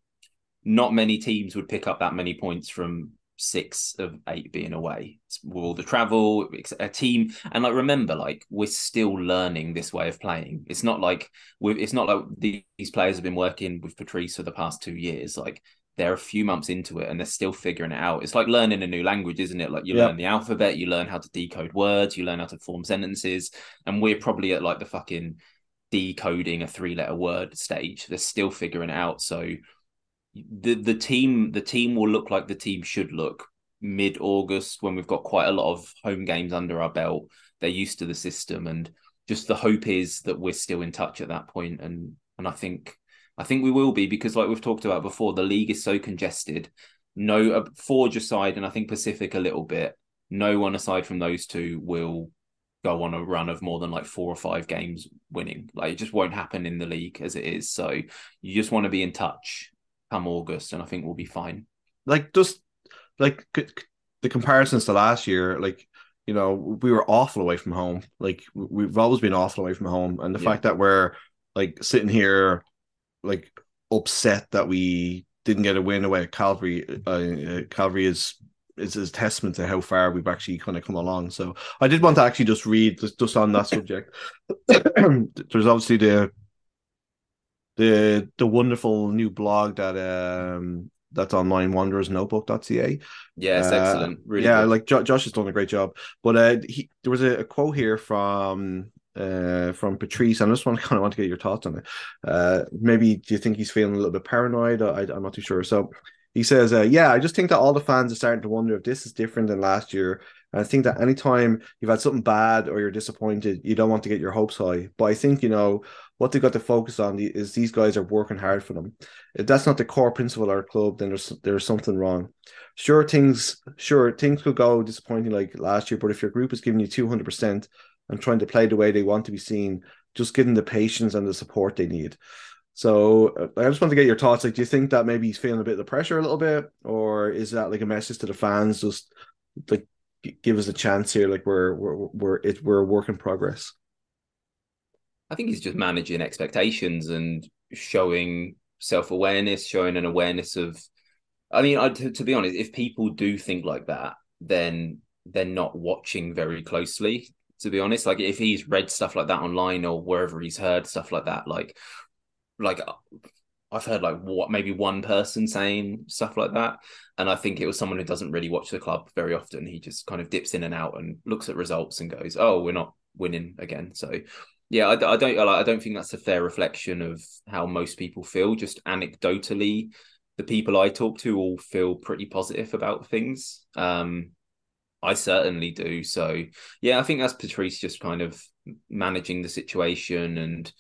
not many teams would pick up that many points from six of eight being away. With all the travel, it's a team, and like remember, like we're still learning this way of playing. It's not like we It's not like these players have been working with Patrice for the past two years. Like they're a few months into it and they're still figuring it out. It's like learning a new language, isn't it? Like you learn the alphabet, you learn how to decode words, you learn how to form sentences, and we're probably at like the fucking decoding a three letter word stage. They're still figuring it out. So the the team the team will look like the team should look mid August when we've got quite a lot of home games under our belt. They're used to the system and just the hope is that we're still in touch at that point and and I think I think we will be because like we've talked about before the league is so congested. No uh, Forge aside and I think Pacific a little bit. No one aside from those two will go on a run of more than like four or five games winning. Like it just won't happen in the league as it is. So you just want to be in touch come August, and I think we'll be fine. like just like the comparisons to last year, like you know, we were awful away from home. Like we- we've always been awful away from home, and the Yeah. fact that we're like sitting here, like upset that we didn't get a win away at Cavalry, uh, uh, Cavalry is is is testament to how far we've actually kind of come along. So I did want to actually just read just, just on that subject. There's obviously the the the wonderful new blog that um that's online wanderersnotebook.ca Yeah, it's uh, excellent. Really, yeah, good. like jo- Josh has done a great job. But uh, he there was a, a quote here from uh from Patrice, and I just want to kind of want to get your thoughts on it. Uh, maybe do you think he's feeling a little bit paranoid? I, I'm not too sure. So he says, uh, "Yeah, I just think that all the fans are starting to wonder if this is different than last year. And I think that anytime you've had something bad or you're disappointed, you don't want to get your hopes high. But I think you know what they've got to focus on is these guys are working hard for them. If that's not the core principle of our club, then there's there's something wrong." sure things sure things could go disappointing like last year but if your group is giving you 200% and trying to play the way they want to be seen just give them the patience and the support they need so uh, i just want to get your thoughts like do you think that maybe he's feeling a bit of the pressure a little bit or is that like a message to the fans just like give us a chance here like we're we're we're it, we're a work in progress I think he's just managing expectations and showing self awareness, showing an awareness of. I mean, I, to, to be honest, if people do think like that, then they're not watching very closely. To be honest, like if he's read stuff like that online or wherever he's heard stuff like that, like, like I've heard like what maybe one person saying stuff like that, and I think it was someone who doesn't really watch the club very often. He just kind of dips in and out and looks at results and goes, "Oh, we're not winning again." So yeah, I, I don't I don't think that's a fair reflection of how most people feel. Just anecdotally, the people I talk to all feel pretty positive about things. Um, I certainly do. So yeah, I think that's Patrice just kind of managing the situation and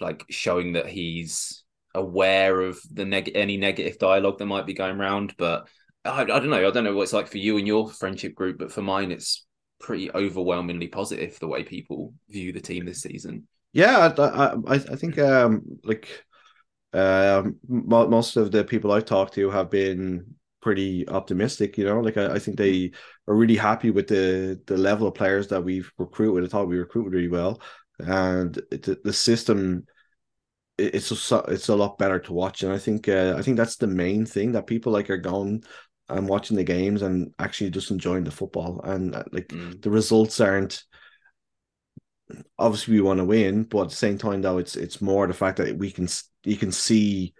like showing that he's aware of the neg- any negative dialogue that might be going around. But I, I don't know. I don't know what it's like for you and your friendship group, but for mine, it's pretty overwhelmingly positive the way people view the team this season. Yeah, I I, I think um like mo- most of the people I've talked to have been pretty optimistic. You know, like I, I think they are really happy with the the level of players that we've recruited. I thought we recruited really well, and the, the system it- it's so, it's a lot better to watch. And I think uh, I think that's the main thing that people like are going and watching the games and actually just enjoying the football and uh, like Mm. the results aren't obviously we want to win but at the same time though it's it's more the fact that we can you can see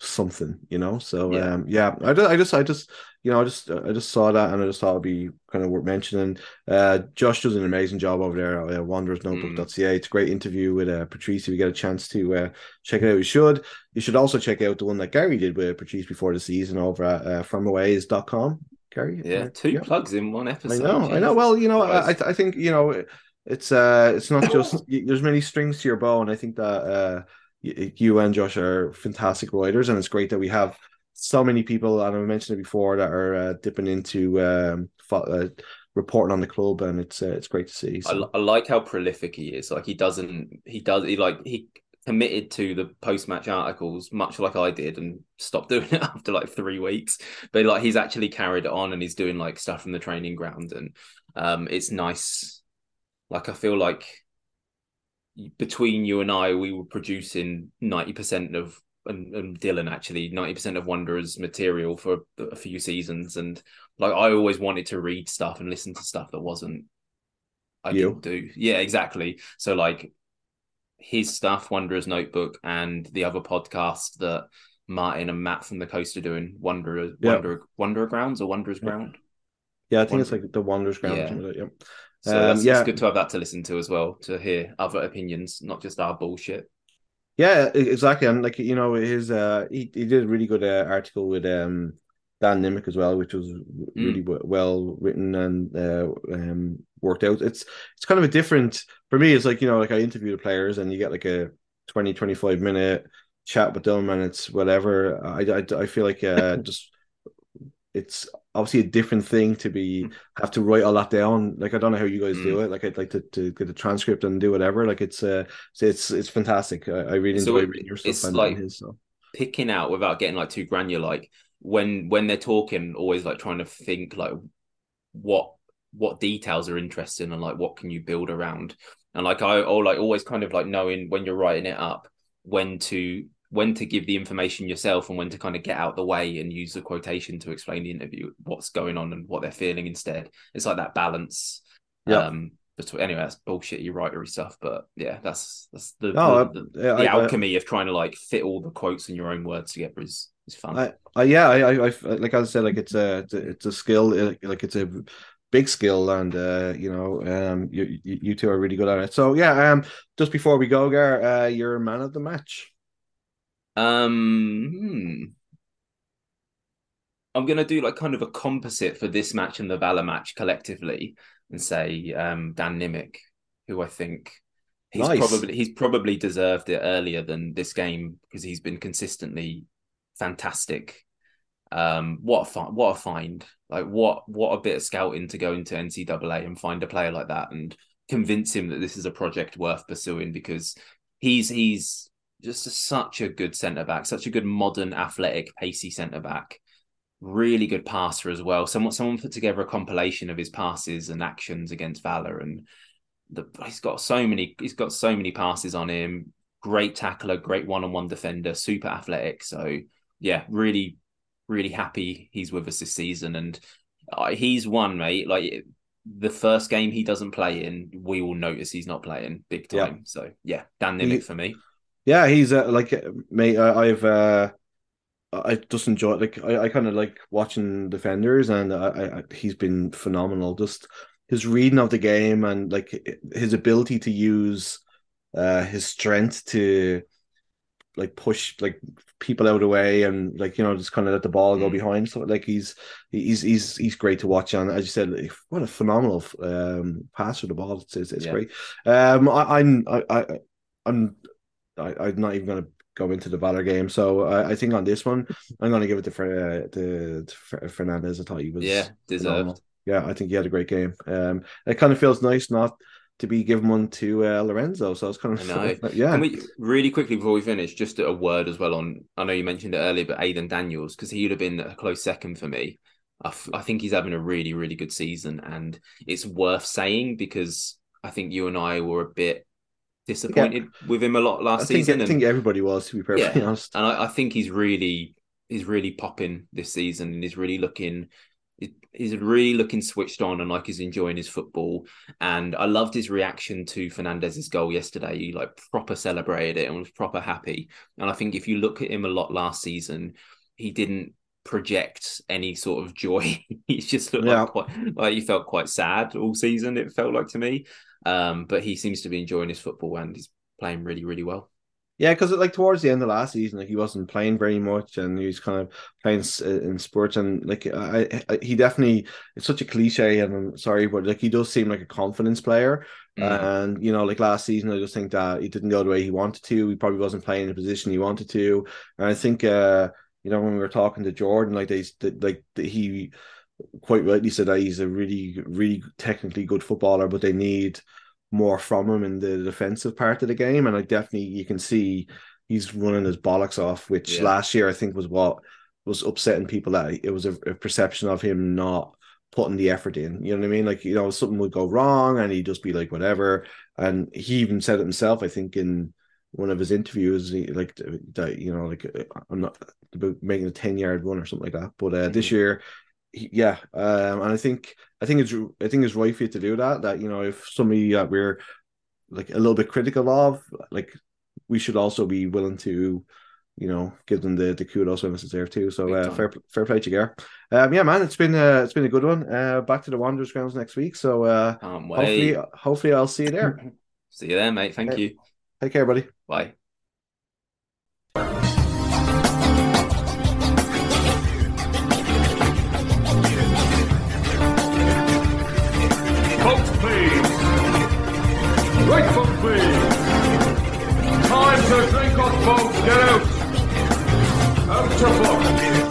something, you know. So Yeah. um, yeah, I just, I just, I just, you know, I just, I just saw that and I just thought it'd be kind of worth mentioning. Uh, Josh does an amazing job over there at uh, wanderersnotebook.ca. It's a great interview with uh, Patrice. If you get a chance to uh, check it out, you should. You should also check out the one that Gary did with Patrice before the season over at uh, FromAways.com. Gary, Yeah, two yeah. plugs in one episode. I know, I know. Well, you know, I, I think you know, it's uh, it's not just there's many strings to your bow, and I think that uh, you and Josh are fantastic writers, and it's great that we have so many people, and I mentioned it before, that are uh, dipping into um, fo- uh, reporting on the club, and it's uh, it's great to see. I, So. li- I like how prolific he is. Like he doesn't, he does, he like he committed to the post match articles, much like I did, and stopped doing it after like three weeks. But like he's actually carried it on, and he's doing like stuff from the training ground, and um, it's nice. Like I feel like between you and I, we were producing ninety percent of. And, and Dylan actually ninety percent of Wanderers material for a few seasons, and like I always wanted to read stuff and listen to stuff that wasn't I You. didn't do. Yeah, exactly. So like his stuff, Wanderer's Notebook, and the other podcast that Martin and Matt from the coast are doing, Wanderer, Yeah. Wanderer, Wanderer Grounds or Wanderer's. Ground. Yeah, I think it's like the Wanderers ground. Yeah. like yeah. So Um, that's yeah. it's good to have that to listen to as well, to hear other opinions, not just our bullshit. Yeah, exactly. And like you know, his uh he, he did a really good uh, article with um Dan Nimick as well, which was really w- well written and uh, um worked out. It's it's kind of a different for me, it's like, you know, like I interview the players and you get like a 20, 25 minute chat with them and it's whatever. I I, I feel like uh just it's obviously a different thing to be have to write all that down. Like I don't know how you guys do it. Like I'd like to, to get a transcript and do whatever. Like it's uh it's it's, fantastic. I, I really So enjoy it- reading your stuff it's like- his so Picking out without getting like too granular, like when when they're talking, always like trying to think like what what details are interesting and like what can you build around. And like I or like always kind of like knowing when you're writing it up, when to when to give the information yourself and when to kind of get out the way and use the quotation to explain the interview, what's going on and what they're feeling instead. It's like that balance. Yeah. Um between anyway, that's bullshitty writery stuff, but yeah, that's that's the, No, the, the, I- the I- I- alchemy of trying to like fit all the quotes in your own words together is is fun. I, I yeah, I, I, I like I said, like it's a, it's a, skill, like it's a big skill, and uh, you know, um, you, you you two are really good at it. So yeah, um, just before we go, Gar, uh, you're a man of the match. Um, hmm. I'm gonna do like kind of a composite for this match and the Valor match collectively, and say um, Dan Nimick, who I think he's Nice. probably he's probably deserved it earlier than this game because he's been consistently fantastic. Um, what a find! What a find! Like what what a bit of scouting to go into NCAA and find a player like that and convince him that this is a project worth pursuing because he's he's just a, such a good centre back, such a good modern, athletic, pacey centre back. Really good passer as well. Someone someone put together a compilation of his passes and actions against Valor, and the, he's got so many. He's got so many passes on him. Great tackler, great one-on-one defender, super athletic. So yeah, really, really happy he's with us this season, and uh, he's one mate. Like the first game he doesn't play in, we will notice he's not playing big Yeah. time. So yeah, Dan Nimick for me. Yeah, he's uh, like uh, mate. I, I've uh, I just enjoy like I, I kind of like watching defenders, and I, I, I- he's been phenomenal. Just his reading of the game and like his ability to use uh his strength to like push like people out of the way and like you know just kind of let the ball go Mm. behind. So like he's he's he's he's great to watch. And as you said, what a phenomenal um pass for the ball. It's it's, it's Yeah. great. Um, I, I'm I, I I'm I, I'm not even going to go into the Valor game. So I, I think on this one, I'm going to give it to, uh, to, to Fer- Fernandez. I thought he was Yeah, deserved. phenomenal. Yeah, I think he had a great game. Um, it kind of feels nice not to be given one to uh, Lorenzo. So it's kind of I know. yeah. Can we really quickly before we finish, just a word as well on? I know you mentioned it earlier, but Aidan Daniels because he would have been a close second for me. I, f- I think he's having a really, really good season, and it's worth saying because I think you and I were a bit disappointed with him a lot I last think season. I think everybody was to be perfectly Yeah. honest. and I, I think he's really he's really popping this season and he's really looking he's really looking switched on and like he's enjoying his football. And I loved his reaction to Fernandez's goal yesterday. He like proper celebrated it and was proper happy. And I think if you look at him a lot last season, he didn't project any sort of joy. He's just looked yeah. like quite like he felt quite sad all season. It felt like to me, um, but he seems to be enjoying his football and he's playing really, really well. Yeah, because like towards the end of last season, like he wasn't playing very much, and he was kind of playing in sports, and like I, I he definitely it's such a cliche, and I'm sorry, but like he does seem like a confidence player, mm. and you know, like last season, I just think that he didn't go the way he wanted to. He probably wasn't playing in the position he wanted to, and I think uh you know when we were talking to Jordan, like they like he quite rightly said that he's a really really technically good footballer, but they need more from him in the defensive part of the game. And I definitely you can see he's running his bollocks off, which yeah. last year I think was what was upsetting people that it was a, a, perception of him not putting the effort in. You know what I mean? Like, you know, something would go wrong and he'd just be like, whatever. And he even said it himself, I think, in one of his interviews, he, like that, you know, like I'm not about making a 10 yard run or something like that. But uh, mm-hmm. this year yeah, um, and I think I think it's I think it's right for you to do that. That you know, if somebody that we're like a little bit critical of, like we should also be willing to, you know, give them the the kudos when it's deserved too. So uh, fair fair play to Gar. Um, yeah, man, it's been uh, it's been a good one. Uh, back to the Wanderers grounds next week. So uh, hopefully hopefully I'll see you there. see you there, mate. Thank you. Take care, buddy. Bye. Get out. Out to book.